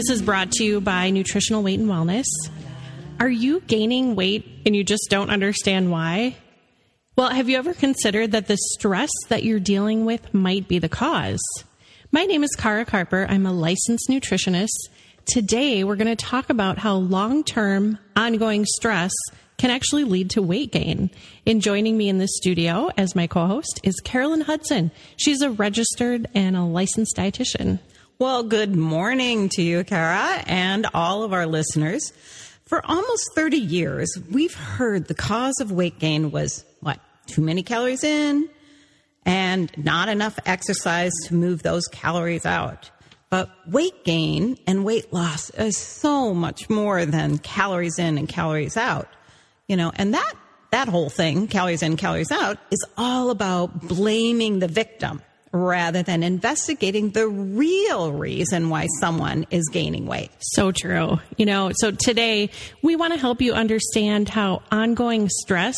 This is brought to you by Nutritional Weight and Wellness. Are you gaining weight and you just don't understand why? Well, have you ever considered that the stress that you're dealing with might be the cause? My name is Kara Carper. I'm a licensed nutritionist. Today, we're going to talk about how long term ongoing stress can actually lead to weight gain. In joining me in the studio as my co host is Carolyn Hudson. She's a registered and a licensed dietitian. Well, good morning to you, Kara, and all of our listeners. For almost 30 years, we've heard the cause of weight gain was what? Too many calories in and not enough exercise to move those calories out. But weight gain and weight loss is so much more than calories in and calories out. You know, and that, that whole thing, calories in, calories out, is all about blaming the victim rather than investigating the real reason why someone is gaining weight. So true. You know, so today we want to help you understand how ongoing stress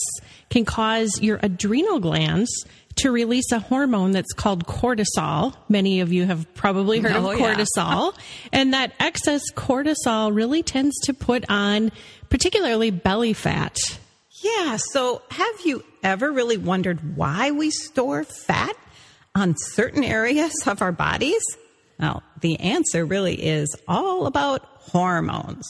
can cause your adrenal glands to release a hormone that's called cortisol. Many of you have probably heard Oh, of yeah. cortisol. and that excess cortisol really tends to put on particularly belly fat. Yeah. So have you ever really wondered why we store fat on certain areas of our bodies? Well, the answer really is all about hormones.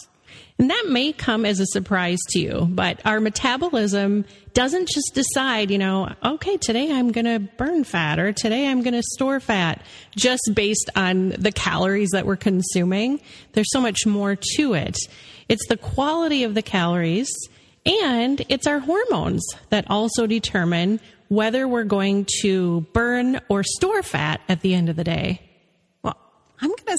And that may come as a surprise to you, but our metabolism doesn't just decide, you know, okay, today I'm going to burn fat or today I'm going to store fat just based on the calories that we're consuming. There's so much more to it. It's the quality of the calories and it's our hormones that also determine whether we're going to burn or store fat at the end of the day. Well, I'm going to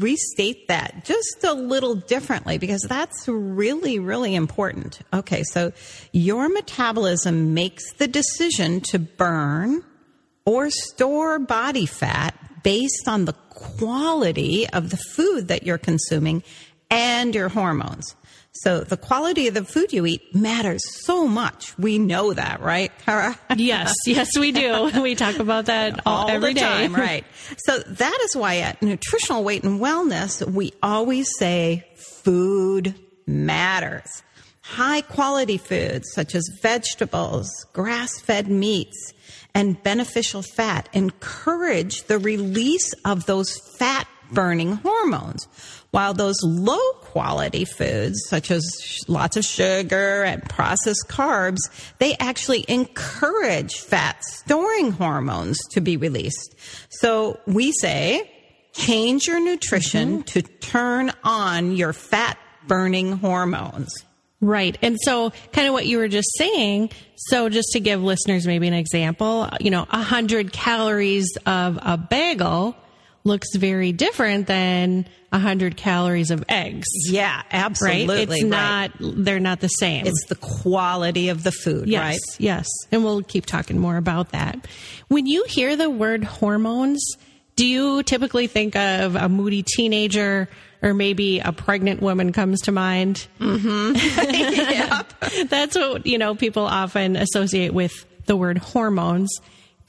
restate that just a little differently because that's really, really important. Okay, so your metabolism makes the decision to burn or store body fat based on the quality of the food that you're consuming and your hormones. So the quality of the food you eat matters so much. We know that, right, Kara? Yes, yes, we do. We talk about that all, all every the day. time, right? So that is why at Nutritional Weight and Wellness, we always say food matters. High quality foods such as vegetables, grass fed meats, and beneficial fat encourage the release of those fat burning hormones. While those low quality foods, such as lots of sugar and processed carbs, they actually encourage fat storing hormones to be released. So we say, change your nutrition mm-hmm. to turn on your fat burning hormones. Right. And so kind of what you were just saying. So just to give listeners maybe an example, you know, a hundred calories of a bagel looks very different than a hundred calories of eggs. Yeah, Right. absolutely. It's right. not, they're not the same. It's the quality of the food, yes. right? Yes. And we'll keep talking more about that. When you hear the word hormones, do you typically think of a moody teenager or maybe a pregnant woman comes to mind? Mm-hmm. That's what, you know, people often associate with the word hormones.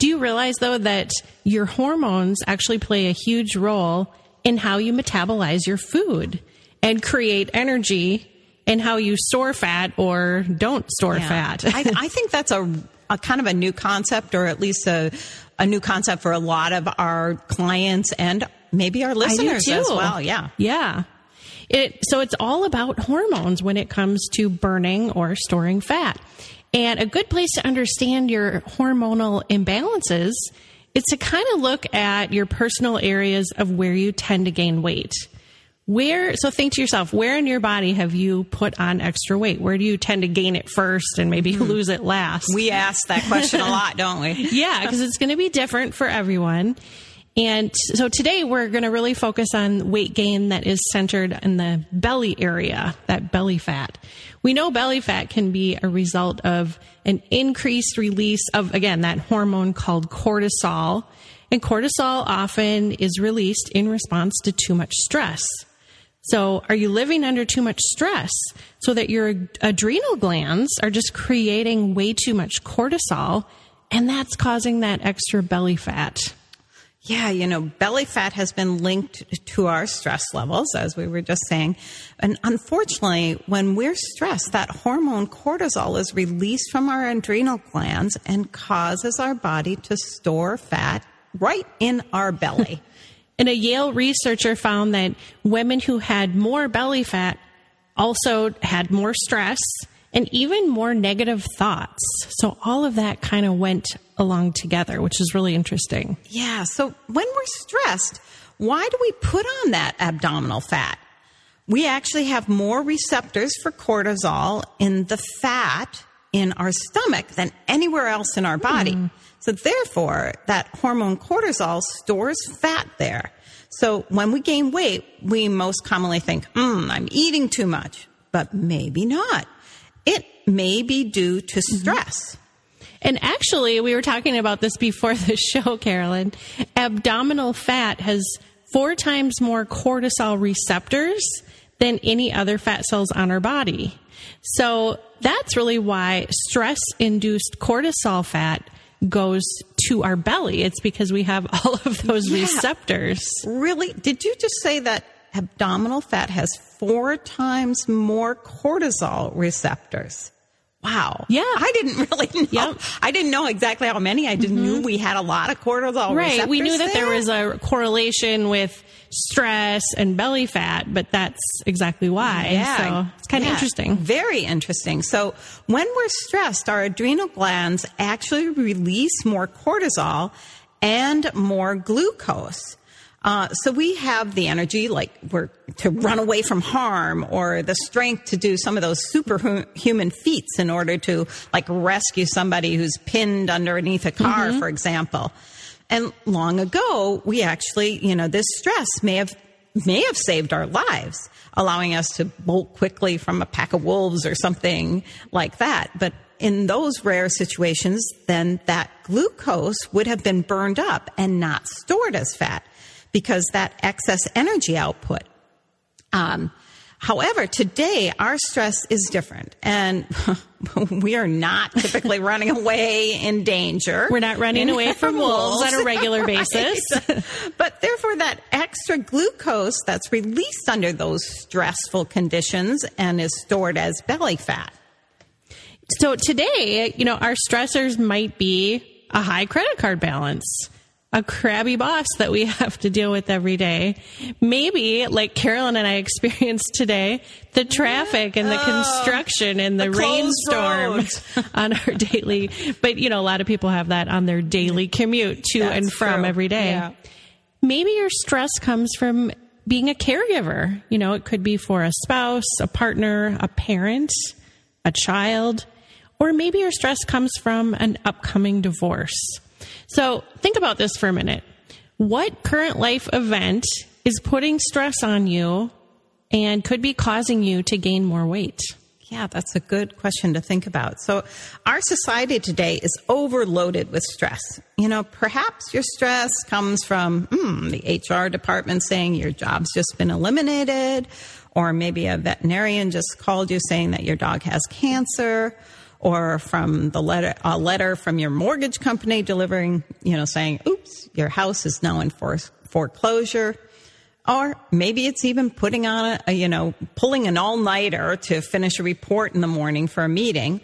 Do you realize though that your hormones actually play a huge role in how you metabolize your food and create energy and how you store fat or don't store Yeah. fat? I, I think that's a, a kind of a new concept, or at least a, a new concept for a lot of our clients and maybe our listeners too. as well. Yeah. Yeah. It, so it's all about hormones when it comes to burning or storing fat. And a good place to understand your hormonal imbalances is to kind of look at your personal areas of where you tend to gain weight. Where, so think to yourself, where in your body have you put on extra weight? Where do you tend to gain it first and maybe hmm. lose it last? We ask that question a lot, don't we? Yeah, because it's going to be different for everyone. And so today we're going to really focus on weight gain that is centered in the belly area, that belly fat. We know belly fat can be a result of an increased release of, again, that hormone called cortisol. And cortisol often is released in response to too much stress. So, are you living under too much stress so that your adrenal glands are just creating way too much cortisol and that's causing that extra belly fat? Yeah, you know, belly fat has been linked to our stress levels, as we were just saying. And unfortunately, when we're stressed, that hormone cortisol is released from our adrenal glands and causes our body to store fat right in our belly. and a Yale researcher found that women who had more belly fat also had more stress and even more negative thoughts. So all of that kind of went along together, which is really interesting. Yeah. So when we're stressed, why do we put on that abdominal fat? We actually have more receptors for cortisol in the fat in our stomach than anywhere else in our body. Mm. So therefore, that hormone cortisol stores fat there. So when we gain weight, we most commonly think, mm, I'm eating too much, but maybe not. It may be due to mm-hmm. stress. And actually, we were talking about this before the show, Carolyn. Abdominal fat has four times more cortisol receptors than any other fat cells on our body. So that's really why stress induced cortisol fat goes to our belly. It's because we have all of those yeah. receptors. Really? Did you just say that abdominal fat has four times more cortisol receptors. Wow. Yeah. I didn't really know. Yep. I didn't know exactly how many. I just mm-hmm. knew we had a lot of cortisol right. We knew that there. there was a correlation with stress and belly fat, but that's exactly why. Yeah. So it's kind yeah. of interesting. Very interesting. So when we're stressed, our adrenal glands actually release more cortisol and more glucose. Uh, so we have the energy, like we're to run away from harm, or the strength to do some of those superhuman feats in order to, like, rescue somebody who's pinned underneath a car, mm-hmm. for example. And long ago, we actually, you know, this stress may have may have saved our lives, allowing us to bolt quickly from a pack of wolves or something like that. But in those rare situations, then that glucose would have been burned up and not stored as fat because that excess energy output. Um, however, today our stress is different and we are not typically running away in danger. We're not running away from wolves on a regular basis. but therefore that extra glucose that's released under those stressful conditions and is stored as belly fat. So today, you know, our stressors might be a high credit card balance a crabby boss that we have to deal with every day. Maybe, like Carolyn and I experienced today, the traffic and the oh, construction and the, the rainstorm on our daily. But, you know, a lot of people have that on their daily commute to That's and from true. every day. Yeah. Maybe your stress comes from being a caregiver. You know, it could be for a spouse, a partner, a parent, a child, or maybe your stress comes from an upcoming divorce. So think about this for a minute. What current life event is putting stress on you and could be causing you to gain more weight? Yeah, that's a good question to think about. So, our society today is overloaded with stress. You know, perhaps your stress comes from hmm, the HR department saying your job's just been eliminated, or maybe a veterinarian just called you saying that your dog has cancer, or from the letter, a letter from your mortgage company delivering, you know, saying, oops, your house is now in foreclosure. Or maybe it's even putting on a, a you know, pulling an all nighter to finish a report in the morning for a meeting.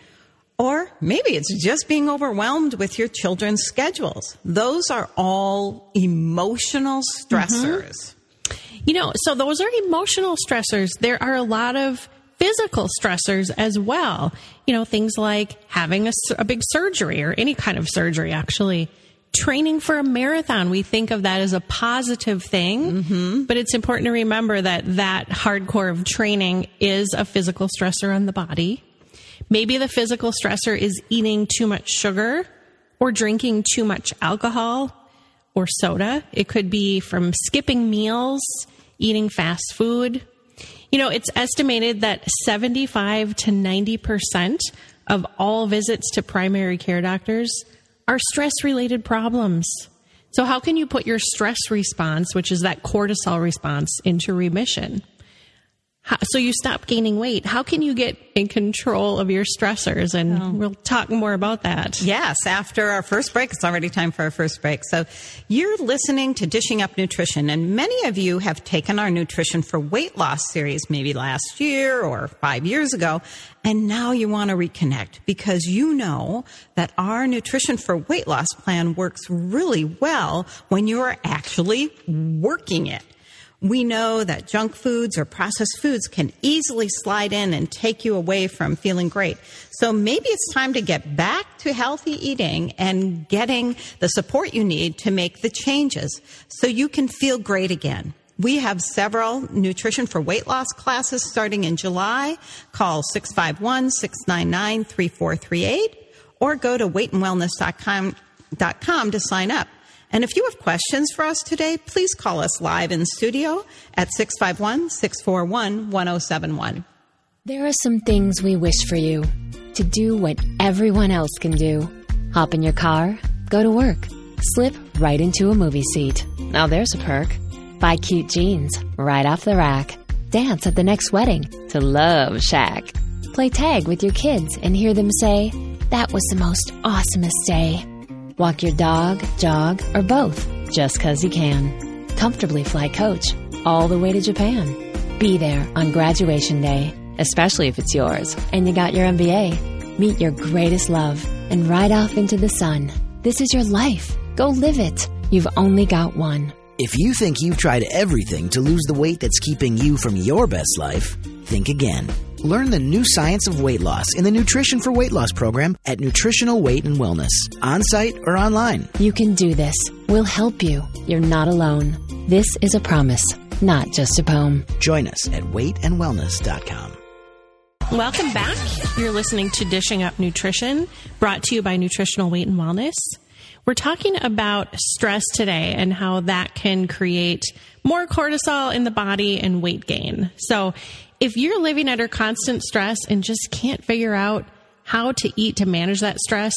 Or maybe it's just being overwhelmed with your children's schedules. Those are all emotional stressors. Mm-hmm. You know, so those are emotional stressors. There are a lot of physical stressors as well. You know, things like having a, a big surgery or any kind of surgery, actually. Training for a marathon, we think of that as a positive thing, mm-hmm. but it's important to remember that that hardcore of training is a physical stressor on the body. Maybe the physical stressor is eating too much sugar or drinking too much alcohol or soda. It could be from skipping meals, eating fast food. You know, it's estimated that 75 to 90% of all visits to primary care doctors are stress related problems. So, how can you put your stress response, which is that cortisol response, into remission? How, so you stop gaining weight. How can you get in control of your stressors? And oh. we'll talk more about that. Yes, after our first break. It's already time for our first break. So you're listening to Dishing Up Nutrition, and many of you have taken our Nutrition for Weight Loss series maybe last year or five years ago. And now you want to reconnect because you know that our Nutrition for Weight Loss plan works really well when you are actually working it. We know that junk foods or processed foods can easily slide in and take you away from feeling great. So maybe it's time to get back to healthy eating and getting the support you need to make the changes so you can feel great again. We have several nutrition for weight loss classes starting in July. Call 651 699 3438 or go to weightandwellness.com to sign up. And if you have questions for us today, please call us live in studio at 651 641 1071. There are some things we wish for you to do what everyone else can do. Hop in your car, go to work, slip right into a movie seat. Now there's a perk. Buy cute jeans right off the rack. Dance at the next wedding to Love Shack. Play tag with your kids and hear them say, That was the most awesomest day. Walk your dog, jog, or both, just cause you can. Comfortably fly coach, all the way to Japan. Be there on graduation day, especially if it's yours, and you got your MBA. Meet your greatest love and ride off into the sun. This is your life. Go live it. You've only got one. If you think you've tried everything to lose the weight that's keeping you from your best life, think again. Learn the new science of weight loss in the Nutrition for Weight Loss program at Nutritional Weight and Wellness, on site or online. You can do this. We'll help you. You're not alone. This is a promise, not just a poem. Join us at weightandwellness.com. Welcome back. You're listening to Dishing Up Nutrition, brought to you by Nutritional Weight and Wellness. We're talking about stress today and how that can create more cortisol in the body and weight gain. So, if you're living under constant stress and just can't figure out how to eat to manage that stress,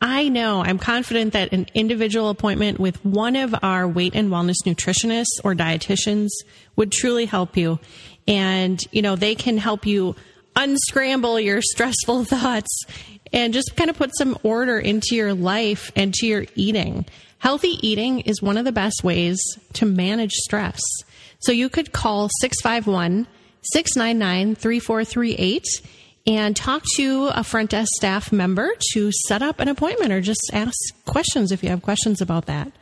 I know I'm confident that an individual appointment with one of our weight and wellness nutritionists or dietitians would truly help you. And, you know, they can help you unscramble your stressful thoughts and just kind of put some order into your life and to your eating. Healthy eating is one of the best ways to manage stress. So you could call 651 699 3438 and talk to a front desk staff member to set up an appointment or just ask questions if you have questions about that.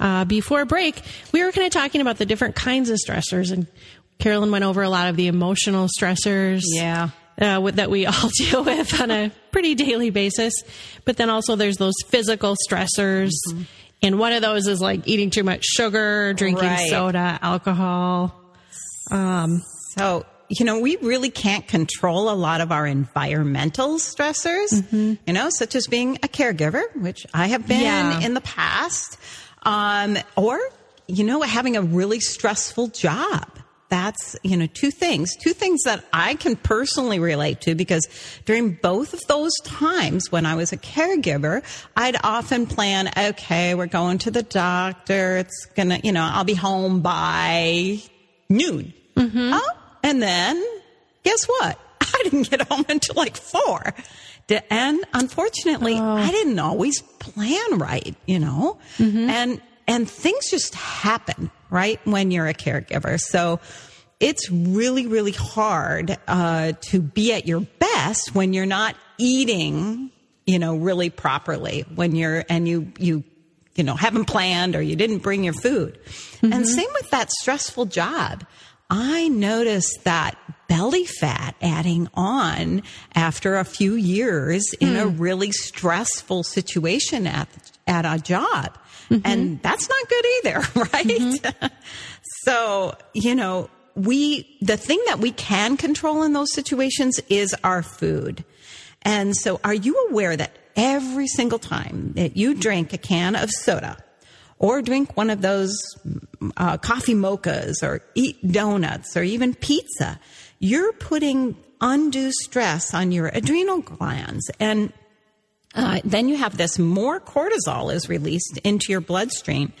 Uh, before break, we were kind of talking about the different kinds of stressors, and Carolyn went over a lot of the emotional stressors. Yeah. Uh, that we all deal with on a pretty daily basis. But then also there's those physical stressors. Mm-hmm. And one of those is like eating too much sugar, drinking right. soda, alcohol. Um, so, you know, we really can't control a lot of our environmental stressors, mm-hmm. you know, such as being a caregiver, which I have been yeah. in the past, um, or, you know, having a really stressful job. That's, you know, two things, two things that I can personally relate to because during both of those times when I was a caregiver, I'd often plan, okay, we're going to the doctor. It's gonna, you know, I'll be home by noon. Mm-hmm. Oh, and then guess what? I didn't get home until like four. And unfortunately, oh. I didn't always plan right, you know, mm-hmm. and, and things just happen, right? When you're a caregiver. So it's really, really hard, uh, to be at your best when you're not eating, you know, really properly when you're, and you, you, you know, haven't planned or you didn't bring your food. Mm-hmm. And same with that stressful job. I noticed that belly fat adding on after a few years in a hmm. really stressful situation at at a job. Mm-hmm. And that's not good either, right? Mm-hmm. so, you know, we the thing that we can control in those situations is our food. And so are you aware that every single time that you drink a can of soda or drink one of those uh, coffee mochas or eat donuts or even pizza, you're putting undue stress on your adrenal glands. And uh, then you have this more cortisol is released into your bloodstream,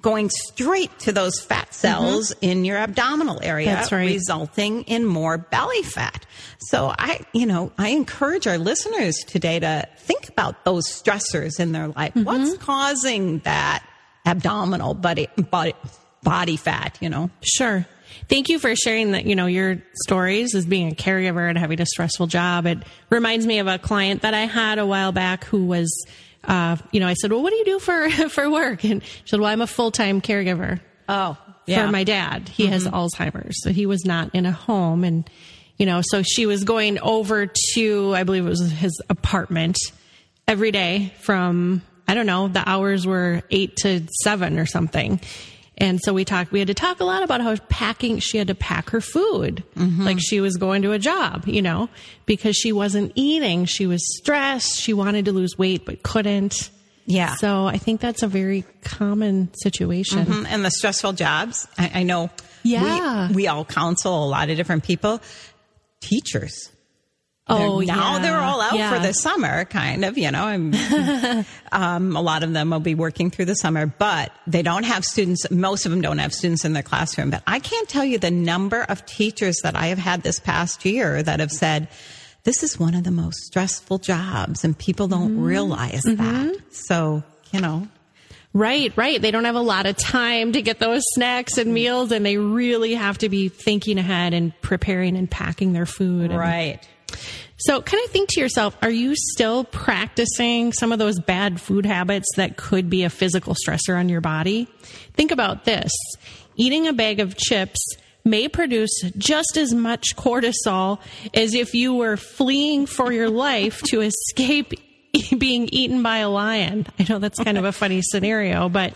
going straight to those fat cells in your abdominal area, right. resulting in more belly fat. So I, you know, I encourage our listeners today to think about those stressors in their life. What's causing that abdominal body, body, body fat, you know? Sure. Thank you for sharing that, you know, your stories as being a caregiver and having a stressful job. It reminds me of a client that I had a while back who was, uh, you know, I said, well, what do you do for, for work? And she said, well, I'm a full-time caregiver Oh, yeah. for my dad. He has Alzheimer's, so he was not in a home. And, you know, so she was going over to, I believe it was his apartment every day from, I don't know, the hours were eight to seven or something. And so we talked, we had to talk a lot about how packing, she had to pack her food like she was going to a job, you know, because she wasn't eating. She was stressed. She wanted to lose weight, but couldn't. Yeah. So I think that's a very common situation. Mhm. and the stressful jobs. I, I know. Yeah. we, we all counsel a lot of different people. Teachers. Oh, They're- now yeah. they're all out Yeah. for the summer, kind of. You know, I'm, um, a lot of them will be working through the summer, but they don't have students. Most of them don't have students in their classroom. But I can't tell you the number of teachers that I have had this past year that have said. This is one of the most stressful jobs, and people don't Mm-hmm. realize that. So, you know, Right, right. They don't have a lot of time to get those snacks and meals, and they really have to be thinking ahead and preparing and packing their food. And- right. So, kind of think to yourself are you still practicing some of those bad food habits that could be a physical stressor on your body? Think about this eating a bag of chips may produce just as much cortisol as if you were fleeing for your life to escape being eaten by a lion. I know that's kind of a funny scenario, but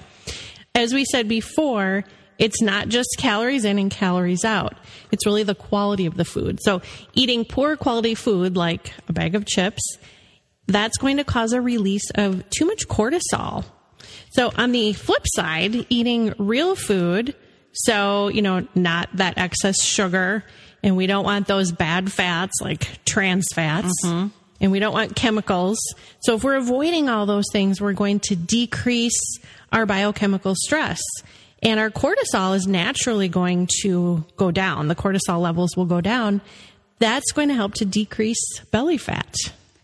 as we said before, it's not just calories in and calories out. It's really the quality of the food. So eating poor quality food like a bag of chips, that's going to cause a release of too much cortisol. So on the flip side, eating real food, so, you know, not that excess sugar, and we don't want those bad fats like trans fats, mm-hmm. and we don't want chemicals. So if we're avoiding all those things, we're going to decrease our biochemical stress. And our cortisol is naturally going to go down. The cortisol levels will go down. That's going to help to decrease belly fat.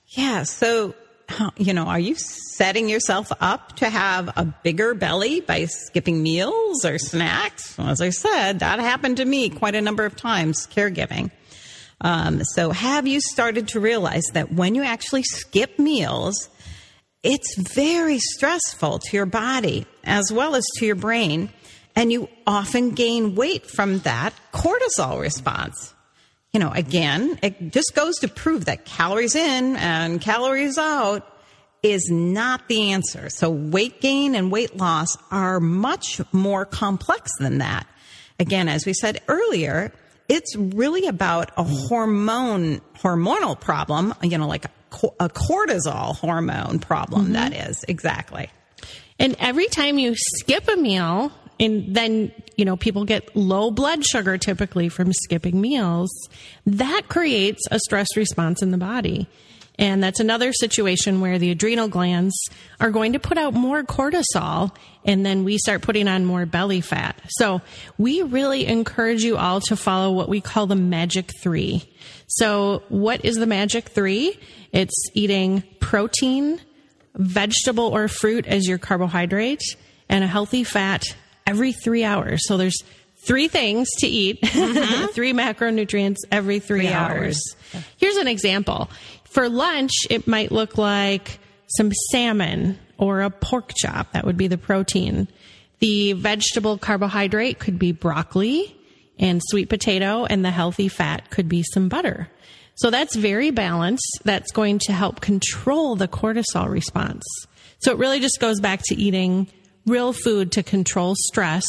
Yeah. So, you know, are you setting yourself up to have a bigger belly by skipping meals or snacks? Well, as I said, that happened to me quite a number of times caregiving. Um, so, have you started to realize that when you actually skip meals, it's very stressful to your body as well as to your brain, and you often gain weight from that cortisol response you know, again, it just goes to prove that calories in and calories out is not the answer. So weight gain and weight loss are much more complex than that. Again, as we said earlier, it's really about a hormone, hormonal problem, you know, like a, cortisol hormone problem, that is. Exactly. And every time you skip a meal, and then, you know, people get low blood sugar typically from skipping meals, that creates a stress response in the body. And that's another situation where the adrenal glands are going to put out more cortisol and then we start putting on more belly fat. So we really encourage you all to follow what we call the magic three. So what is the magic three? It's eating protein, vegetable or fruit as your carbohydrate and a healthy fat every three hours. So there's three things to eat, mm-hmm. three macronutrients every three, Three hours. hours. Here's an example. For lunch, it might look like some salmon or a pork chop. That would be the protein. The vegetable carbohydrate could be broccoli and sweet potato, and the healthy fat could be some butter. So that's very balanced. That's going to help control the cortisol response. So it really just goes back to eating real food to control stress,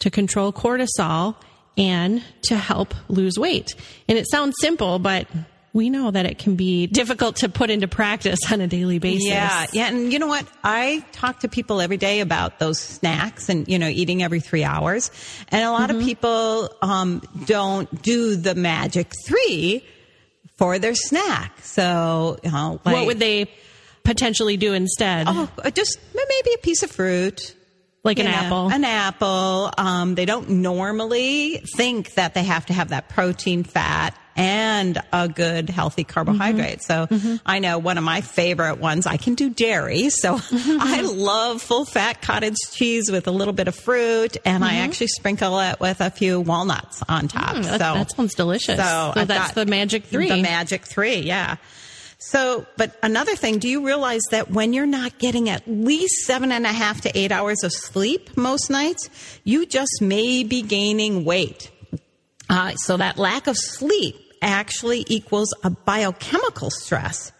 to control cortisol, and to help lose weight. And it sounds simple, but we know that it can be difficult to put into practice on a daily basis. Yeah, yeah, and you know what? I talk to people every day about those snacks and you know eating every three hours, and a lot Mm-hmm. of people um, don't do the magic three for their snack. So, you know, like, what would they potentially do instead? Oh, uh, just maybe a piece of fruit. like an know, apple? An apple. Um, they don't normally think that they have to have that protein, fat, and a good healthy carbohydrate. Mm-hmm. So I know one of my favorite ones. I can do dairy, so I love full fat cottage cheese with a little bit of fruit, and I actually sprinkle it with a few walnuts on top. Mm-hmm. so that, sounds delicious. So, I've the magic three. The magic three, yeah. So, but another thing, do you realize that when you're not getting at least seven and a half to eight hours of sleep most nights, you just may be gaining weight? Uh, so that lack of sleep actually equals a biochemical stress.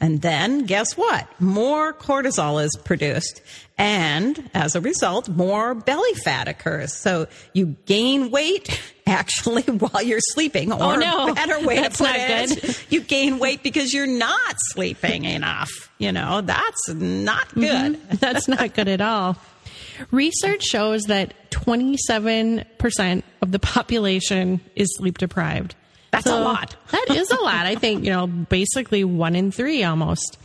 And then guess what? More cortisol is produced. And as a result, more belly fat occurs. So you gain weight actually while you're sleeping. Oh, or Oh, no. a better way That's to put not it, good. you gain weight because you're not sleeping enough. You know, that's not mm-hmm. good. That's not good at all. Research shows that 27% of the population is sleep deprived. That's a lot. that is a lot. I think, you know, basically one in three almost.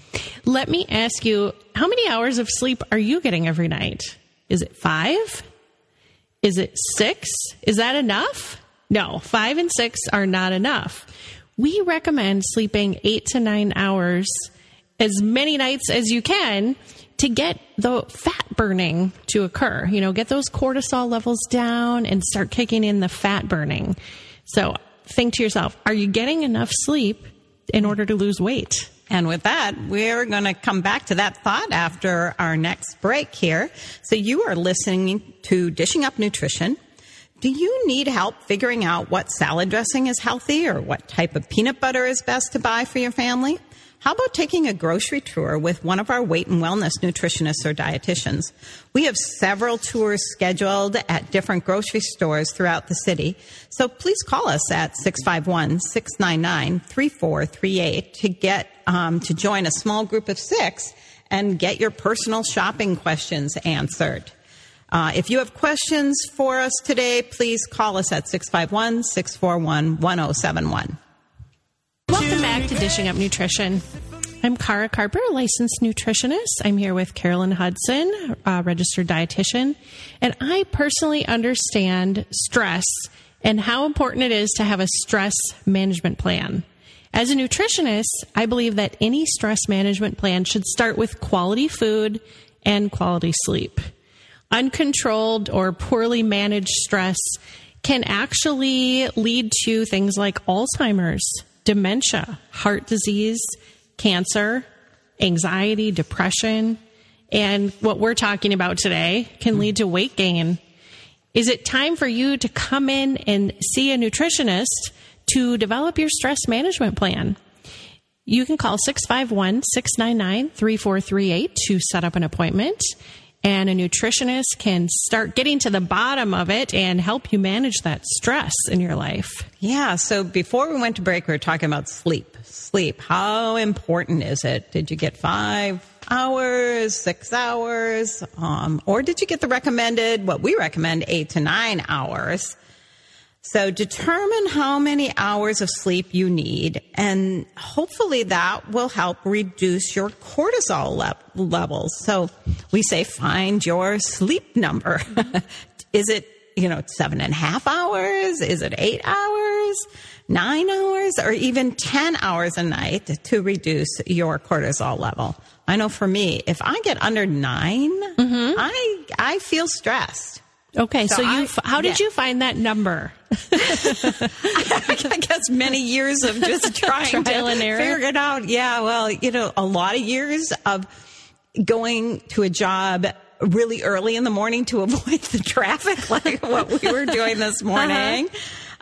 Let me ask you, how many hours of sleep are you getting every night? Is it five? Is it six? Is that enough? No, five and six are not enough. We recommend sleeping eight to nine hours as many nights as you can to get the fat burning to occur. You know, get those cortisol levels down and start kicking in the fat burning. So think to yourself, are you getting enough sleep in order to lose weight? And with that, we're going to come back to that thought after our next break here. So you are listening to Dishing Up Nutrition. Do you need help figuring out what salad dressing is healthy or what type of peanut butter is best to buy for your family? How about taking a grocery tour with one of our weight and wellness nutritionists or dietitians? We have several tours scheduled at different grocery stores throughout the city. So please call us at 651-699-3438 to get, um, to join a small group of six and get your personal shopping questions answered. Uh, if you have questions for us today, please call us at 651 641 1071. Welcome back to Dishing Up Nutrition. I'm Kara Carper, a licensed nutritionist. I'm here with Carolyn Hudson, a registered dietitian, and I personally understand stress and how important it is to have a stress management plan. As a nutritionist, I believe that any stress management plan should start with quality food and quality sleep. Uncontrolled or poorly managed stress can actually lead to things like Alzheimer's, dementia, heart disease, cancer, anxiety, depression, and what we're talking about today can lead to weight gain. Is it time for you to come in and see a nutritionist to develop your stress management plan? You can call 651 699 3438 to set up an appointment. And a nutritionist can start getting to the bottom of it and help you manage that stress in your life. Yeah. So before we went to break, we were talking about sleep. Sleep. How important is it? Did you get five hours, six hours? Um, or did you get the recommended, what we recommend, eight to nine hours? So determine how many hours of sleep you need, and hopefully that will help reduce your cortisol le- levels. So we say find your sleep number. Is it, you know, seven and a half hours? Is it eight hours? Nine hours? Or even 10 hours a night to reduce your cortisol level? I know for me, if I get under 9 mm-hmm. I, I feel stressed. Okay, so, So you, I- how did yeah. you find that number? I guess many years of just trying to Trial and error. figure it out. Yeah, well, you know, a lot of years of going to a job really early in the morning to avoid the traffic, like what we were doing this morning.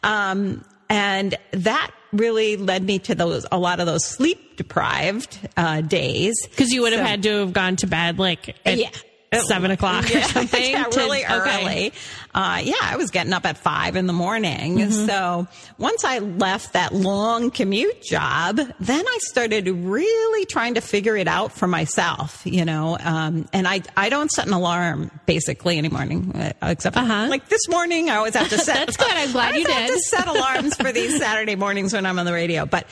Um, and that really led me to those a lot of those sleep deprived uh, days Because you would have So- had to have gone to bed like at Yeah. Seven o'clock or something. yeah, to- really okay. early. Uh, yeah, I was getting up at five in the morning. Mm-hmm. So once I left that long commute job, then I started really trying to figure it out for myself, you know. Um, and I, I don't set an alarm basically any morning, uh, except Uh-huh. like this morning, I always have to set. That's good. I'm glad you always have did. to set alarms for these Saturday mornings when I'm on the radio. But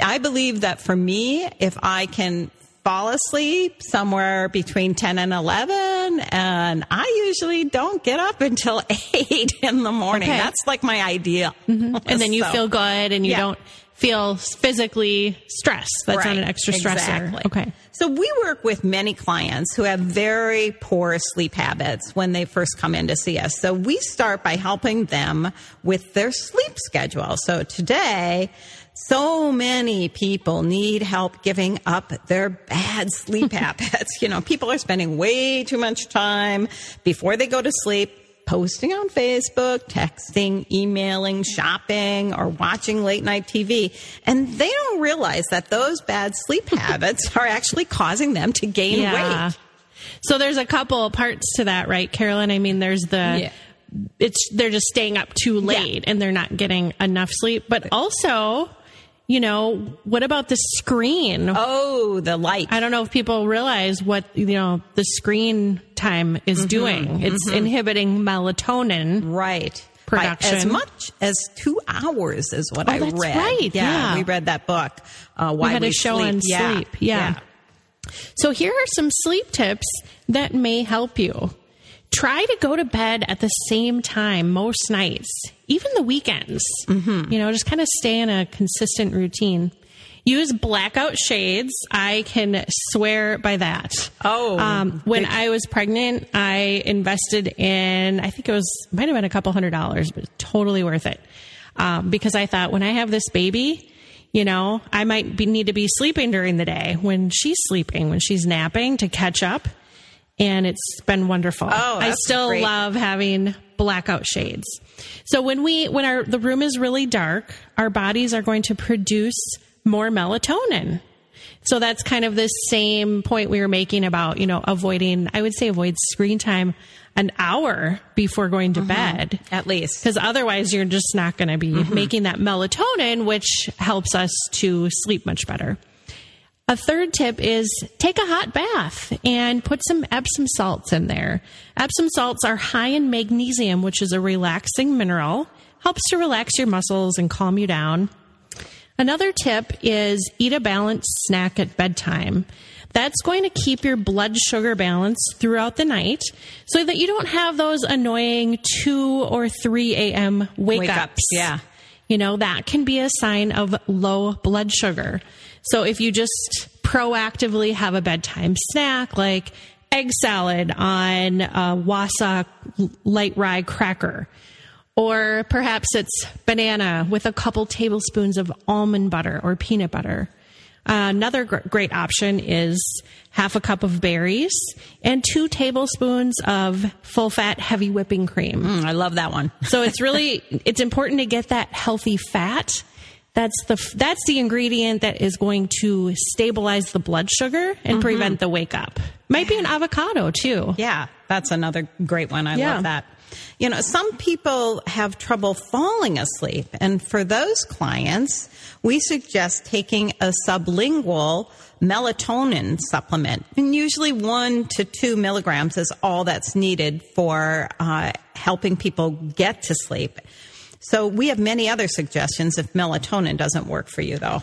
I believe that for me, if I can fall asleep somewhere between 10 and 11 and I usually don't get up until 8 in the morning. Okay. That's like my ideal. Mm-hmm. And then you So- feel good and you Yeah. don't feel physically stressed. That's not an extra stressor. Exactly. Okay. So we work with many clients who have very poor sleep habits when they first come in to see us. So we start by helping them with their sleep schedule. So today, so many people need help giving up their bad sleep habits. You know, people are spending way too much time before they go to sleep posting on Facebook, texting, emailing, shopping, or watching late night TV. And they don't realize that those bad sleep habits are actually causing them to gain Yeah. weight. So there's a couple parts to that, right, Carolyn? I mean, there's the Yeah. it's they're just staying up too late and they're not getting enough sleep, but also, you know, what about the screen? Oh, the light. I don't know if people realize what you know the screen time is Mm-hmm. doing. It's inhibiting melatonin. Right. By as much as two hours is what Oh, I that's read. right, yeah. we read that book. Uh, Why we had a show sleep. on Yeah, sleep. Yeah. So here are some sleep tips that may help you. Try to go to bed at the same time most nights, even the weekends. Mm-hmm. You know, just kind of stay in a consistent routine. Use blackout shades. I can swear by that. Oh, um, when I was pregnant, I invested in. I think it was might have been a couple hundred dollars, but totally worth it. Um, because I thought when I have this baby, you know, I might be, need to be sleeping during the day when she's sleeping, when she's napping to catch up. And it's been wonderful. Oh, I still great. love having blackout shades. So when we when our the room is really dark, our bodies are going to produce more melatonin. So that's kind of the same point we were making about, you know, avoiding I would say avoid screen time an hour before going to mm-hmm. bed At least. because otherwise you're just not going to be mm-hmm. making that melatonin which helps us to sleep much better a third tip is take a hot bath and put some epsom salts in there epsom salts are high in magnesium which is a relaxing mineral helps to relax your muscles and calm you down Another tip is eat a balanced snack at bedtime. That's going to keep your blood sugar balanced throughout the night so that you don't have those annoying 2 or 3 a.m. wake, Wake ups. ups, yeah. You know, that can be a sign of low blood sugar. So if you just proactively have a bedtime snack like egg salad on a Wasa light rye cracker, or perhaps it's banana with a couple tablespoons of almond butter or peanut butter. Uh, another gr- great option is half a cup of berries and two tablespoons of full fat heavy whipping cream. Mm, I love that one. So it's really it's important to get that healthy fat. That's the that's the ingredient that is going to stabilize the blood sugar and prevent the wake up. Might be an avocado too. Yeah, that's another great one. I Yeah. love that. You know, some people have trouble falling asleep. And for those clients, we suggest taking a sublingual melatonin supplement. And usually one to two milligrams is all that's needed for uh, helping people get to sleep. So we have many other suggestions if melatonin doesn't work for you, though.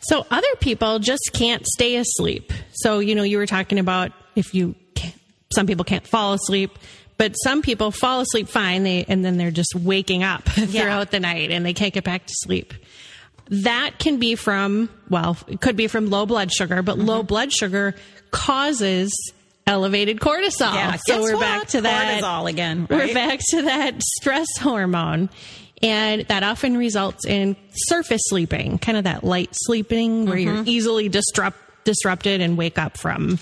So other people just can't stay asleep. So you know you were talking about if you can't, some people can't fall asleep, but some people fall asleep fine they and then they're just waking up throughout the night and they can't get back to sleep. That can be from well, it could be from low blood sugar, but mm-hmm. low blood sugar causes elevated cortisol. Yeah, so we're what? back to that Cortisol again, We're back to that stress hormone. And that often results in surface sleeping, kind of that light sleeping where Mm-hmm. you're easily disrupt, disrupted and wake up from,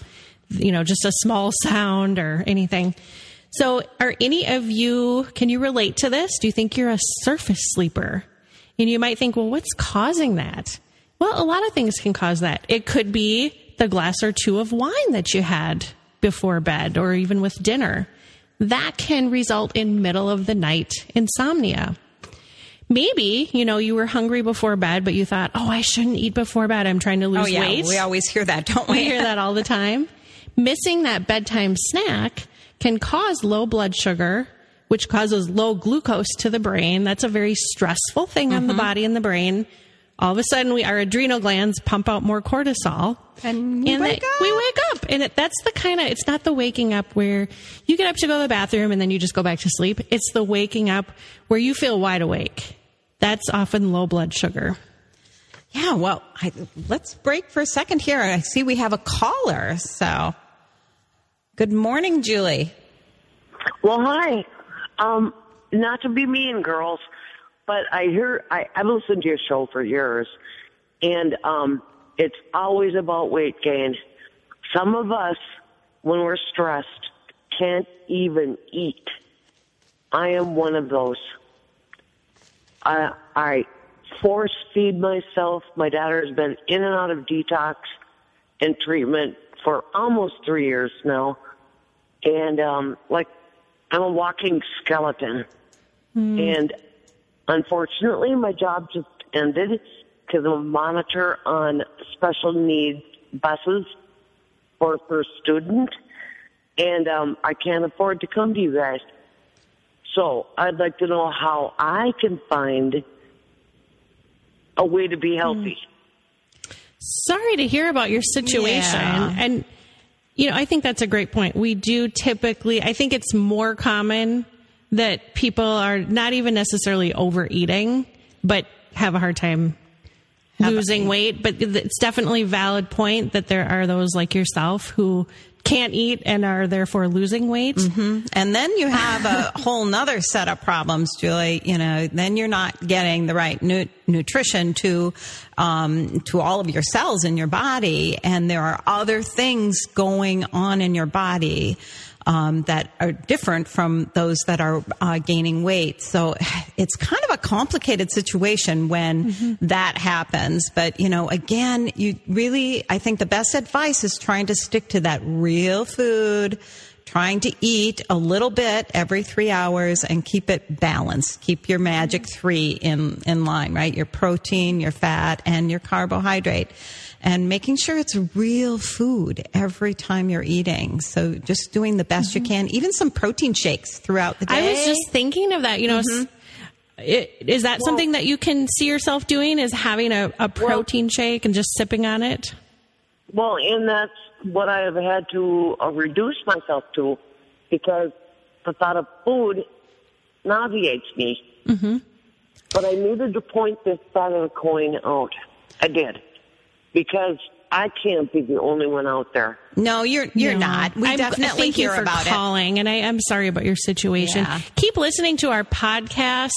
you know, just a small sound or anything. So, are any of you, can you relate to this? Do you think you're a surface sleeper? And you might think, well, what's causing that? Well, a lot of things can cause that. It could be the glass or two of wine that you had before bed or even with dinner. That can result in middle of the night insomnia. Maybe, you know, you were hungry before bed, but you thought, oh, I shouldn't eat before bed. I'm trying to oh, lose Oh yeah, weight. we always hear that, don't We we? hear that all the time. Missing that bedtime snack can cause low blood sugar, which causes low glucose to the brain. That's a very stressful thing on the mm-hmm. body and the brain. All of a sudden, we our adrenal glands pump out more cortisol, And we they- wake up. we wake up. And it, that's the kind of. It's not the waking up where you get up to go to the bathroom and then you just go back to sleep. It's the waking up where you feel wide awake. That's often low blood sugar. Yeah, well, I, let's break for a second here. I see we have a caller. So, good morning, Julie. Well, hi. Um, not to be mean, girls, but I hear I, I've listened to your show for years, and um, it's always about weight gain. Some of us, when we're stressed, can't even eat. I am one of those. I I force feed myself. My daughter has been in and out of detox and treatment for almost three years now, and um, like I'm a walking skeleton. And unfortunately, my job just ended because I'm a monitor on special needs buses for for student, and um, I can't afford to come to you guys. So I'd like to know how I can find a way to be healthy. sorry to hear about your situation. Yeah. And, you know, I think that's a great point. We do typically, I think it's more common that people are not even necessarily overeating, but have a hard time losing weight. But it's definitely a valid point that there are those like yourself who can't eat and are therefore losing weight. And then you have a whole nother set of problems, Julie. You know, then you're not getting the right nu- nutrition to um, to all of your cells in your body, and there are other things going on in your body. Um, that are different from those that are uh, gaining weight. So it's kind of a complicated situation when that happens. But, you know, again, you really, I think the best advice is trying to stick to that real food, trying to eat a little bit every three hours and keep it balanced. Keep your magic three in, in line, right? Your protein, your fat, and your carbohydrate. And making sure it's real food every time you're eating. So just doing the best you can, even some protein shakes throughout the day. I was just thinking of that, you know. s- i- Is that something that you can see yourself doing? Is having a, a protein shake and just sipping on it? Well, and that's what I have had to uh, reduce myself to because the thought of food nauseates me. Mm-hmm. But I needed to point this side of the coin out. I did. Because I can't be the only one out there. No, you're you're No. not. We I'm- definitely thank hear you for about it. calling, and I am sorry about your situation. Yeah. Keep listening to our podcasts.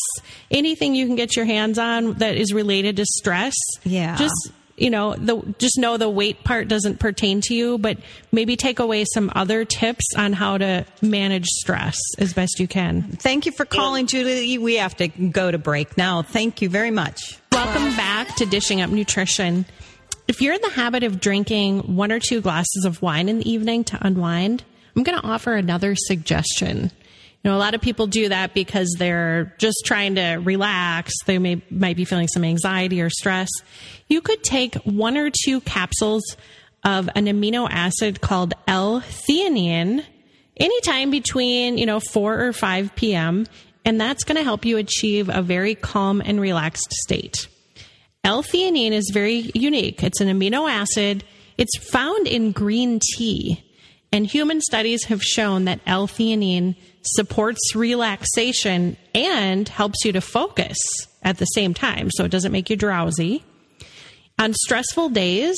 Anything you can get your hands on that is related to stress. Yeah. just you know, the just know the weight part doesn't pertain to you, but maybe take away some other tips on how to manage stress as best you can. Thank you for calling, Julie. We have to go to break now. Thank you very much. Welcome back to Dishing Up Nutrition. If you're in the habit of drinking one or two glasses of wine in the evening to unwind, I'm going to offer another suggestion. You know, a lot of people do that because they're just trying to relax. They may might be feeling some anxiety or stress. You could take one or two capsules of an amino acid called L-theanine anytime between, you know, 4 or 5 p.m. and that's going to help you achieve a very calm and relaxed state. L-theanine is very unique. It's an amino acid. It's found in green tea. And human studies have shown that L-theanine supports relaxation and helps you to focus at the same time. So it doesn't make you drowsy. On stressful days,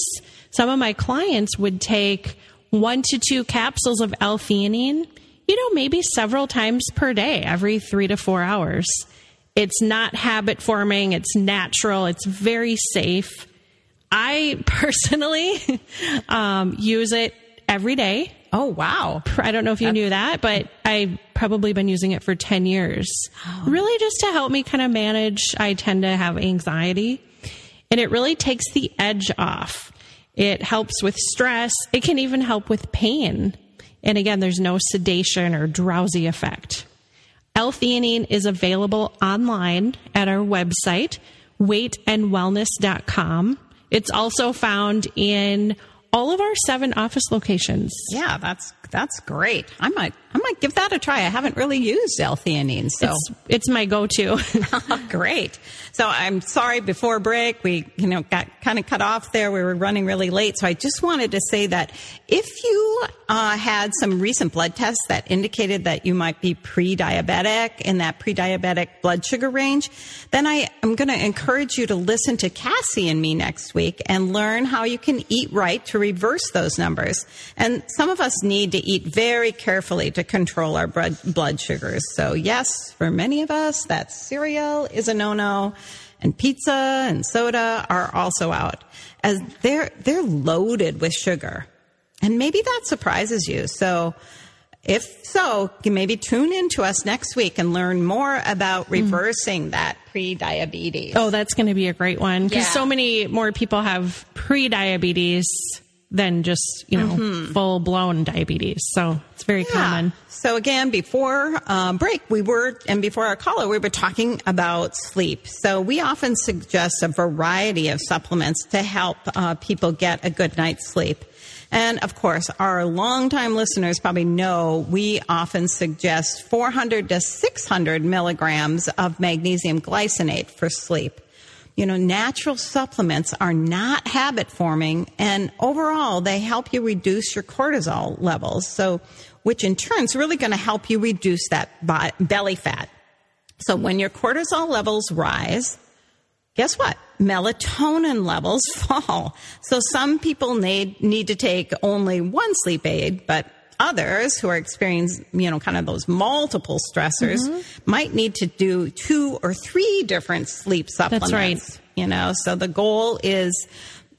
some of my clients would take one to two capsules of L-theanine, you know, maybe several times per day, every three to four hours. It's not habit forming. It's natural. It's very safe. I personally um, use it every day. Oh, wow. I don't know if you knew that, but I've probably been using it for 10 years. Really just to help me kind of manage. I tend to have anxiety and it really takes the edge off. It helps with stress. It can even help with pain. And again, there's no sedation or drowsy effect. L-theanine is available online at our website, weightandwellness.com. It's also found in all of our seven office locations. Yeah, that's that's great. I might I might give that a try. I haven't really used L-theanine, so It's, it's my go-to. great. So I'm sorry before break we you know got kind of cut off there. We were running really late, so I just wanted to say that if you uh, had some recent blood tests that indicated that you might be pre-diabetic in that pre-diabetic blood sugar range, then I am going to encourage you to listen to Cassie and me next week and learn how you can eat right to reverse those numbers. And some of us need to eat very carefully to control our blood blood sugars. So yes, for many of us, that cereal is a no-no and pizza and soda are also out as they're they're loaded with sugar. And maybe that surprises you. So if so, maybe tune in to us next week and learn more about mm. reversing that pre-diabetes. oh, that's going to be a great one because Yeah. so many more people have pre-diabetes than just, you know, full-blown diabetes. So it's very common. So again, before uh, break, we were, and before our caller, we were talking about sleep. So we often suggest a variety of supplements to help uh, people get a good night's sleep. And of course, our longtime listeners probably know we often suggest 400 to 600 milligrams of magnesium glycinate for sleep you know, natural supplements are not habit forming and overall they help you reduce your cortisol levels. So, which in turn is really going to help you reduce that belly fat. So when your cortisol levels rise, guess what? Melatonin levels fall. So some people need, need to take only one sleep aid, but others who are experiencing, you know, kind of those multiple stressors might need to do two or three different sleep supplements. right. You know, so the goal is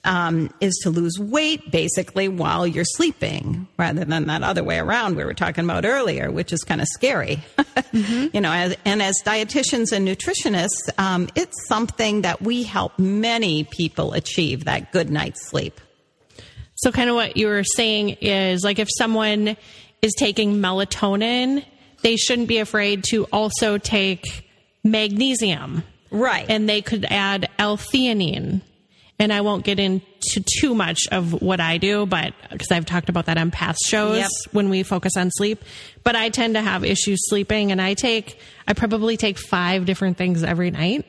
um, is to lose weight basically while you're sleeping rather than that other way around we were talking about earlier, which is kind of scary. You know, as, and as dietitians and nutritionists, um, it's something that we help many people achieve that good night's sleep. So, kind of what you were saying is like if someone is taking melatonin, they shouldn't be afraid to also take magnesium. Right. And they could add L theanine. And I won't get into too much of what I do, but because I've talked about that on past shows Yep. when we focus on sleep. But I tend to have issues sleeping, and I take, I probably take five different things every night.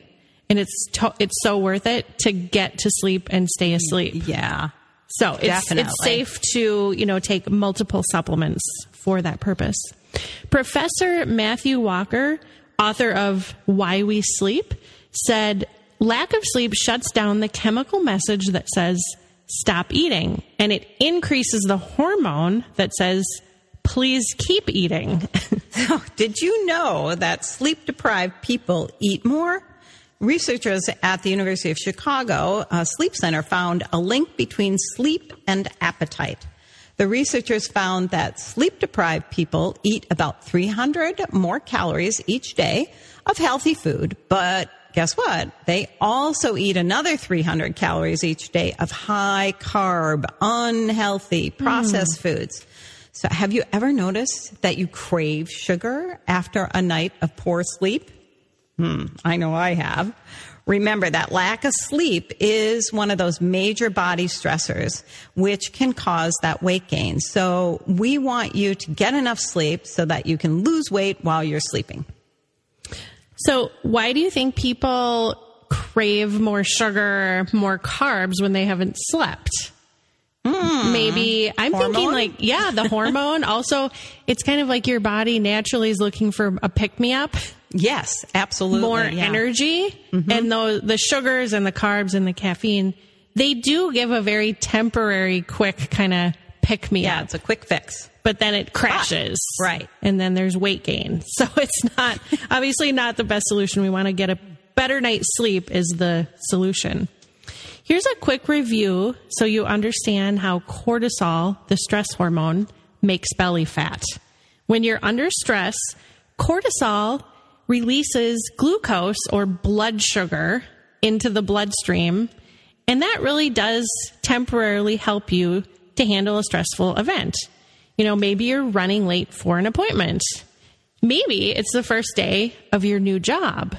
And it's to, it's so worth it to get to sleep and stay asleep. yeah. So it's Definitely. it's safe to you know take multiple supplements for that purpose. Professor Matthew Walker, author of Why We Sleep, said lack of sleep shuts down the chemical message that says stop eating, and it increases the hormone that says please keep eating. Did you know that sleep deprived people eat more? Researchers at the University of Chicago uh, Sleep Center found a link between sleep and appetite. The researchers found that sleep deprived people eat about 300 more calories each day of healthy food, but guess what? They also eat another 300 calories each day of high carb, unhealthy, processed foods. So, have you ever noticed that you crave sugar after a night of poor sleep? Hmm, I know I have. Remember that lack of sleep is one of those major body stressors which can cause that weight gain. So, we want you to get enough sleep so that you can lose weight while you're sleeping. so why do you think people crave more sugar, more carbs when they haven't slept? Maybe I'm thinking like, yeah, the hormone. also, it's kind of like your body naturally is looking for a pick me up, Yes, absolutely. more yeah. energy. Mm-hmm. And those, the sugars and the carbs and the caffeine, they do give a very temporary, quick kind of pick me Yeah, up. it's a quick fix. but then it crashes. Right. And then there's weight gain. So it's not, obviously not the best solution. We want to get a better night's sleep is the solution. Here's a quick review so you understand how cortisol, the stress hormone, makes belly fat. When you're under stress, cortisol releases glucose or blood sugar into the bloodstream, and that really does temporarily help you to handle a stressful event. You know, maybe you're running late for an appointment. Maybe it's the first day of your new job.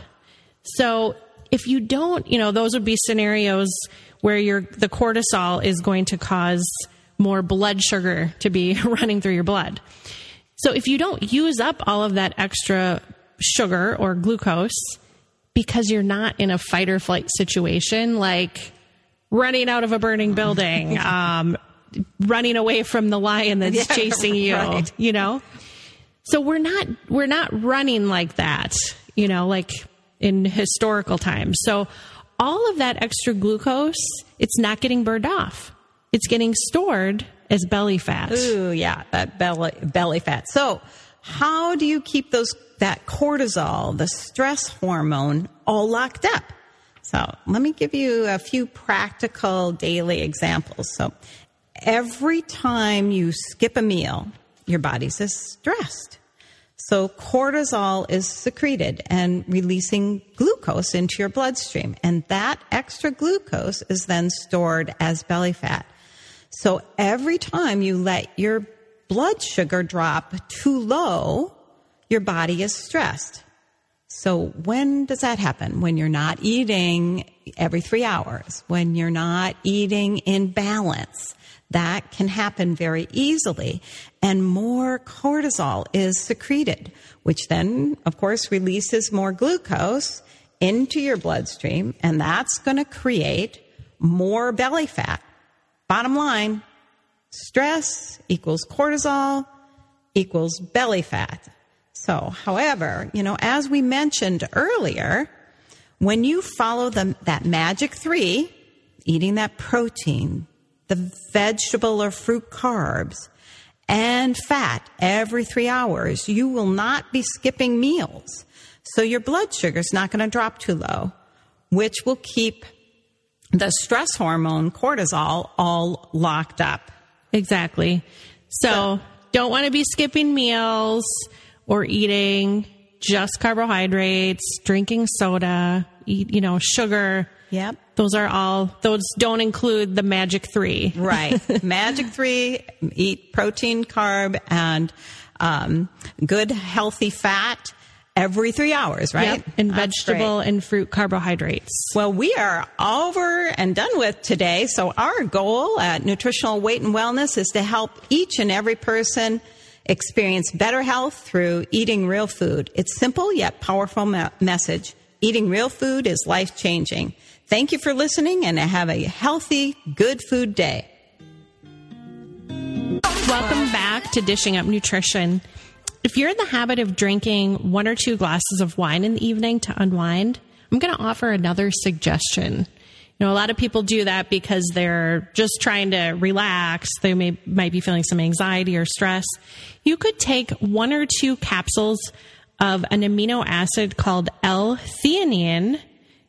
So if you don't, you know, those would be scenarios where your the cortisol is going to cause more blood sugar to be running through your blood. So if you don't use up all of that extra sugar or glucose because you're not in a fight or flight situation, like running out of a burning building, um, running away from the lion that's Yeah, chasing you, right. you know? So we're not we're not running like that, you know, like in historical times. So all of that extra glucose, it's not getting burned off. It's getting stored as belly fat. Ooh, yeah, that belly belly fat. So, how do you keep those that cortisol, the stress hormone, all locked up? So, let me give you a few practical daily examples. So, every time you skip a meal, your body's stressed. So cortisol is secreted and releasing glucose into your bloodstream. And that extra glucose is then stored as belly fat. So every time you let your blood sugar drop too low, your body is stressed. So when does that happen? When you're not eating every three hours, when you're not eating in balance. That can happen very easily. And more cortisol is secreted, which then, of course, releases more glucose into your bloodstream. And that's going to create more belly fat. Bottom line, stress equals cortisol equals belly fat. So, however, you know, as we mentioned earlier, when you follow the, that magic three, eating that protein, the vegetable or fruit carbs, and fat every three hours, you will not be skipping meals. So your blood sugar is not going to drop too low, which will keep the stress hormone cortisol all locked up. Exactly. So, don't want to be skipping meals or eating just carbohydrates, drinking soda, eat, you know, sugar. Yep. Those are all, those don't include the magic three. Right. Magic three, eat protein, carb, and um, good healthy fat every three hours, right? Yep. And That's vegetable great. and fruit carbohydrates. Well, we are over and done with today. So our goal at Nutritional Weight and Wellness is to help each and every person experience better health through eating real food. It's simple yet powerful me- message. Eating real food is life changing. Thank you for listening and have a healthy, good food day. Welcome back to Dishing Up Nutrition. If you're in the habit of drinking one or two glasses of wine in the evening to unwind, I'm going to offer another suggestion. You know, a lot of people do that because they're just trying to relax. They may, might be feeling some anxiety or stress. You could take one or two capsules of an amino acid called L-theanine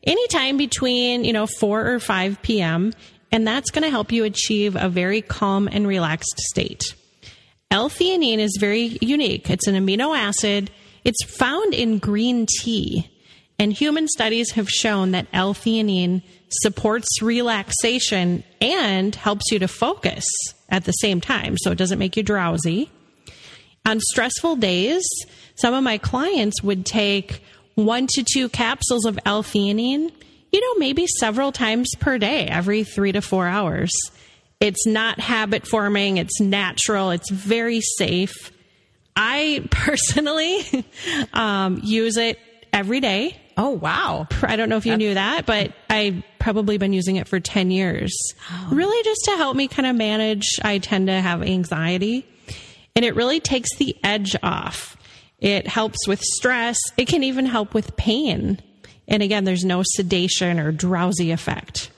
anytime between, you know, 4 or 5 p.m. And that's going to help you achieve a very calm and relaxed state. L-theanine is very unique. It's an amino acid. It's found in green tea. And human studies have shown that L-theanine supports relaxation and helps you to focus at the same time. So it doesn't make you drowsy. On stressful days, some of my clients would take one to two capsules of L-theanine, you know, maybe several times per day, every three to four hours. It's not habit forming. It's natural. It's very safe. I personally um, use it every day. Oh, wow. I don't know if you knew that, but I've probably been using it for 10 years. Oh. Really just to help me kind of manage. I tend to have anxiety and it really takes the edge off. It helps with stress. It can even help with pain. And again, there's no sedation or drowsy effect.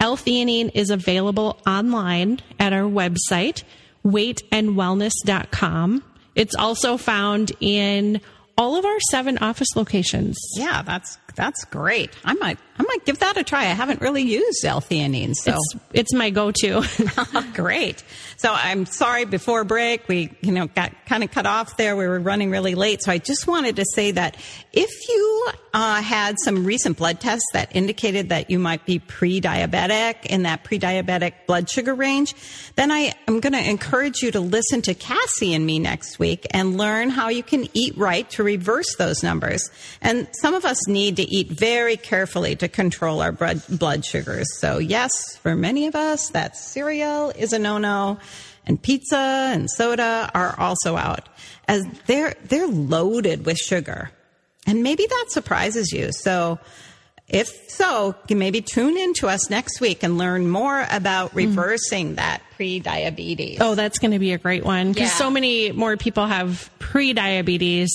L-theanine is available online at our website, weightandwellness.com. It's also found in all of our seven office locations. Yeah, that's that's great. I might I might give that a try. I haven't really used L-theanine, so It's it's my go-to. great. So I'm sorry before break we you know got kind of cut off there. We were running really late, so I just wanted to say that if you uh, had some recent blood tests that indicated that you might be pre-diabetic in that pre-diabetic blood sugar range, then I am going to encourage you to listen to Cassie and me next week and learn how you can eat right to reverse those numbers. And some of us need to eat very carefully to control our blood blood sugars. So yes, for many of us, that cereal is a no-no and pizza and soda are also out as they're they're loaded with sugar. And maybe that surprises you. So if so, maybe tune in to us next week and learn more about hmm. reversing that pre-diabetes. oh, that's going to be a great one because Yeah. so many more people have pre-diabetes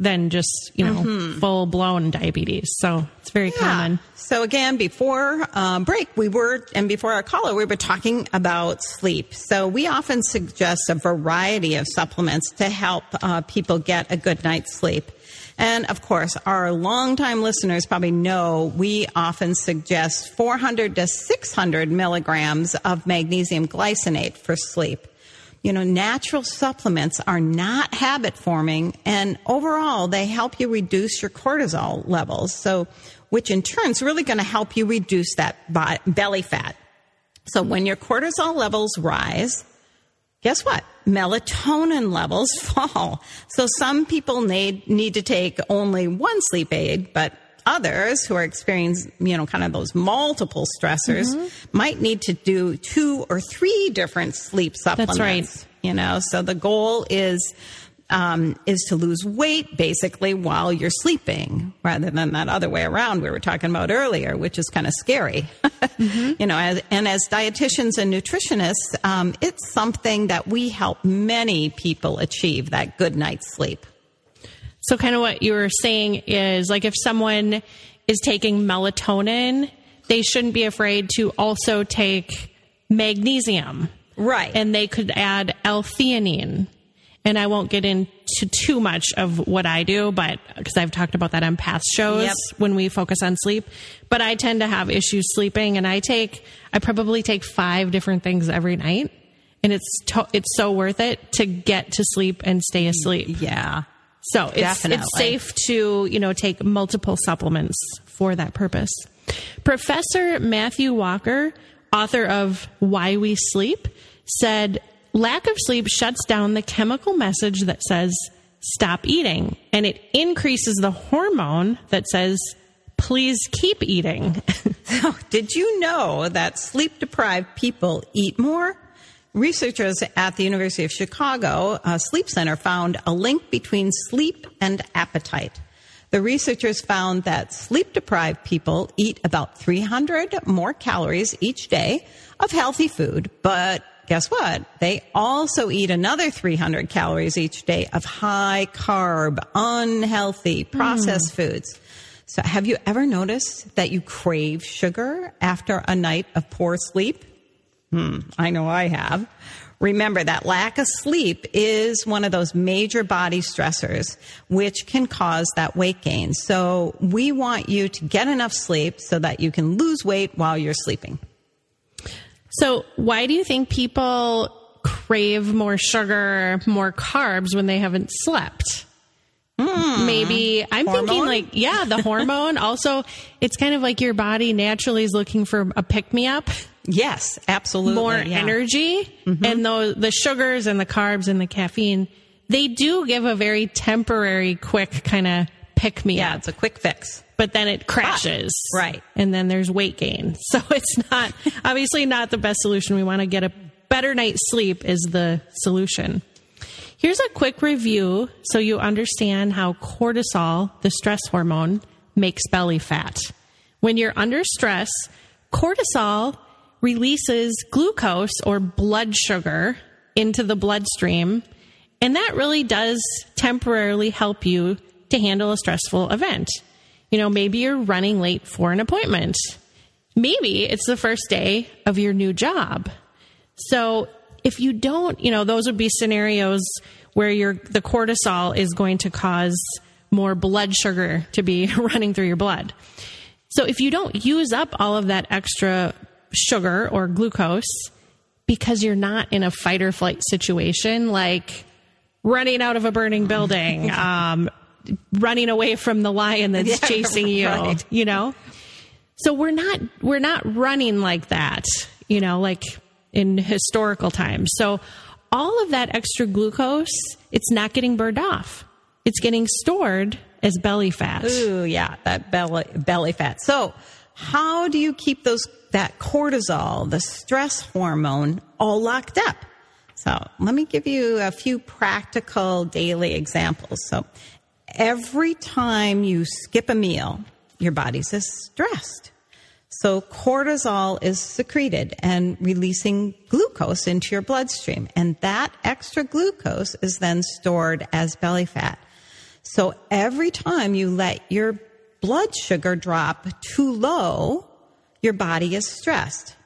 than just you know full-blown diabetes. So it's very common. So again, before uh, break, we were, and before our caller, we were talking about sleep. So we often suggest a variety of supplements to help uh, people get a good night's sleep. And of course, our longtime listeners probably know we often suggest 400 to 600 milligrams of magnesium glycinate for sleep. You know, natural supplements are not habit forming and overall they help you reduce your cortisol levels. So, which in turn is really going to help you reduce that belly fat. So when your cortisol levels rise, guess what? Melatonin levels fall. So some people need, need to take only one sleep aid, but others who are experiencing, you know, kind of those multiple stressors might need to do two or three different sleep supplements. right. You know, so the goal is, um, is to lose weight basically while you're sleeping rather than that other way around we were talking about earlier, which is kind of scary. You know, as, and as dietitians and nutritionists, um, it's something that we help many people achieve that good night's sleep. So, kind of what you were saying is like if someone is taking melatonin, they shouldn't be afraid to also take magnesium. Right. And they could add L-theanine. And I won't get into too much of what I do, but because I've talked about that on past shows Yep. when we focus on sleep. But I tend to have issues sleeping, and I take, I probably take five different things every night, and it's to, it's so worth it to get to sleep and stay asleep. yeah. So it's Definitely. it's safe to, you know, take multiple supplements for that purpose. Professor Matthew Walker, author of Why We Sleep, said lack of sleep shuts down the chemical message that says stop eating and it increases the hormone that says please keep eating. So, did you know that sleep deprived people eat more? Researchers at the University of Chicago uh, Sleep Center found a link between sleep and appetite. The researchers found that sleep deprived people eat about 300 more calories each day of healthy food, but guess what? They also eat another 300 calories each day of high carb, unhealthy, processed foods. So, have you ever noticed that you crave sugar after a night of poor sleep? Hmm, I know I have. Remember that lack of sleep is one of those major body stressors which can cause that weight gain. So, we want you to get enough sleep so that you can lose weight while you're sleeping. so why do you think people crave more sugar, more carbs when they haven't slept? Maybe I'm thinking like, yeah, the hormone. also, it's kind of like your body naturally is looking for a pick me up, Yes, absolutely. more yeah. energy. Mm-hmm. And those, the sugars and the carbs and the caffeine, they do give a very temporary, quick kind of pick me Yeah, up. it's a quick fix. But then it crashes. right. And then there's weight gain. So it's not, obviously not the best solution. We want to get a better night's sleep is the solution. Here's a quick review so you understand how cortisol, the stress hormone, makes belly fat. When you're under stress, cortisol releases glucose or blood sugar into the bloodstream, and that really does temporarily help you to handle a stressful event. You know, maybe you're running late for an appointment. Maybe it's the first day of your new job. So if you don't, you know, those would be scenarios where your the cortisol is going to cause more blood sugar to be running through your blood. So if you don't use up all of that extra sugar or glucose because you're not in a fight or flight situation, like running out of a burning building, um, running away from the lion that's Yeah, chasing you, right. you know? So we're not we're not running like that, you know, like in historical times. So all of that extra glucose, it's not getting burned off. It's getting stored as belly fat. Ooh, yeah, that belly belly fat. So, how do you keep those that cortisol, the stress hormone, all locked up? So, let me give you a few practical daily examples. So, every time you skip a meal, your body's stressed. So cortisol is secreted and releasing glucose into your bloodstream. And that extra glucose is then stored as belly fat. So every time you let your blood sugar drop too low, your body is stressed.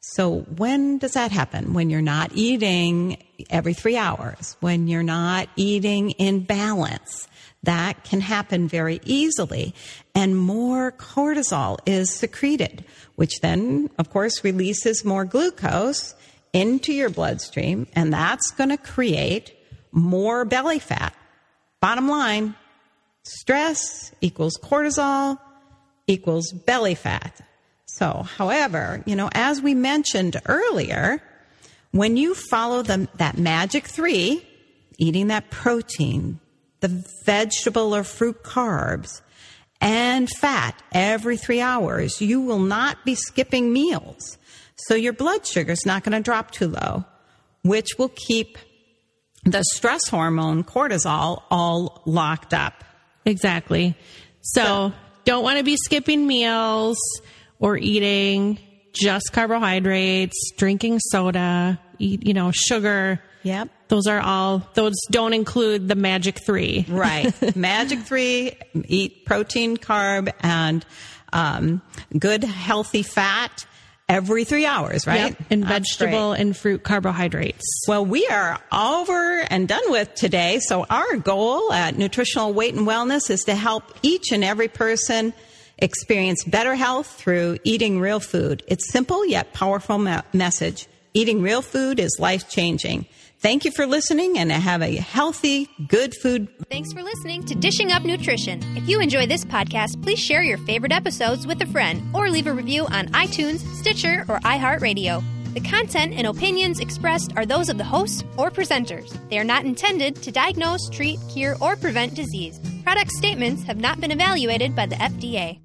So when does that happen? When you're not eating every three hours, when you're not eating in balance. That can happen very easily. And more cortisol is secreted, which then, of course, releases more glucose into your bloodstream. And that's going to create more belly fat. Bottom line, stress equals cortisol equals belly fat. So, however, you know, as we mentioned earlier, when you follow the, that magic three, eating that protein, the vegetable or fruit carbs, and fat every three hours, you will not be skipping meals. So your blood sugar is not going to drop too low, which will keep the stress hormone cortisol all locked up. Exactly. So, don't want to be skipping meals or eating just carbohydrates, drinking soda, eat, you know, sugar. Yep. Those are all, those don't include the magic three. Right. Magic three, eat protein, carb, and um, good healthy fat every three hours, right? Yep. And vegetable and fruit carbohydrates. Well, we are over and done with today. So our goal at Nutritional Weight and Wellness is to help each and every person experience better health through eating real food. It's simple yet powerful me- message. Eating real food is life changing. Thank you for listening and have a healthy, good food Thanks for listening to Dishing Up Nutrition. If you enjoy this podcast, please share your favorite episodes with a friend or leave a review on iTunes, Stitcher, or iHeartRadio. The content and opinions expressed are those of the hosts or presenters. They are not intended to diagnose, treat, cure, or prevent disease. Product statements have not been evaluated by the FDA.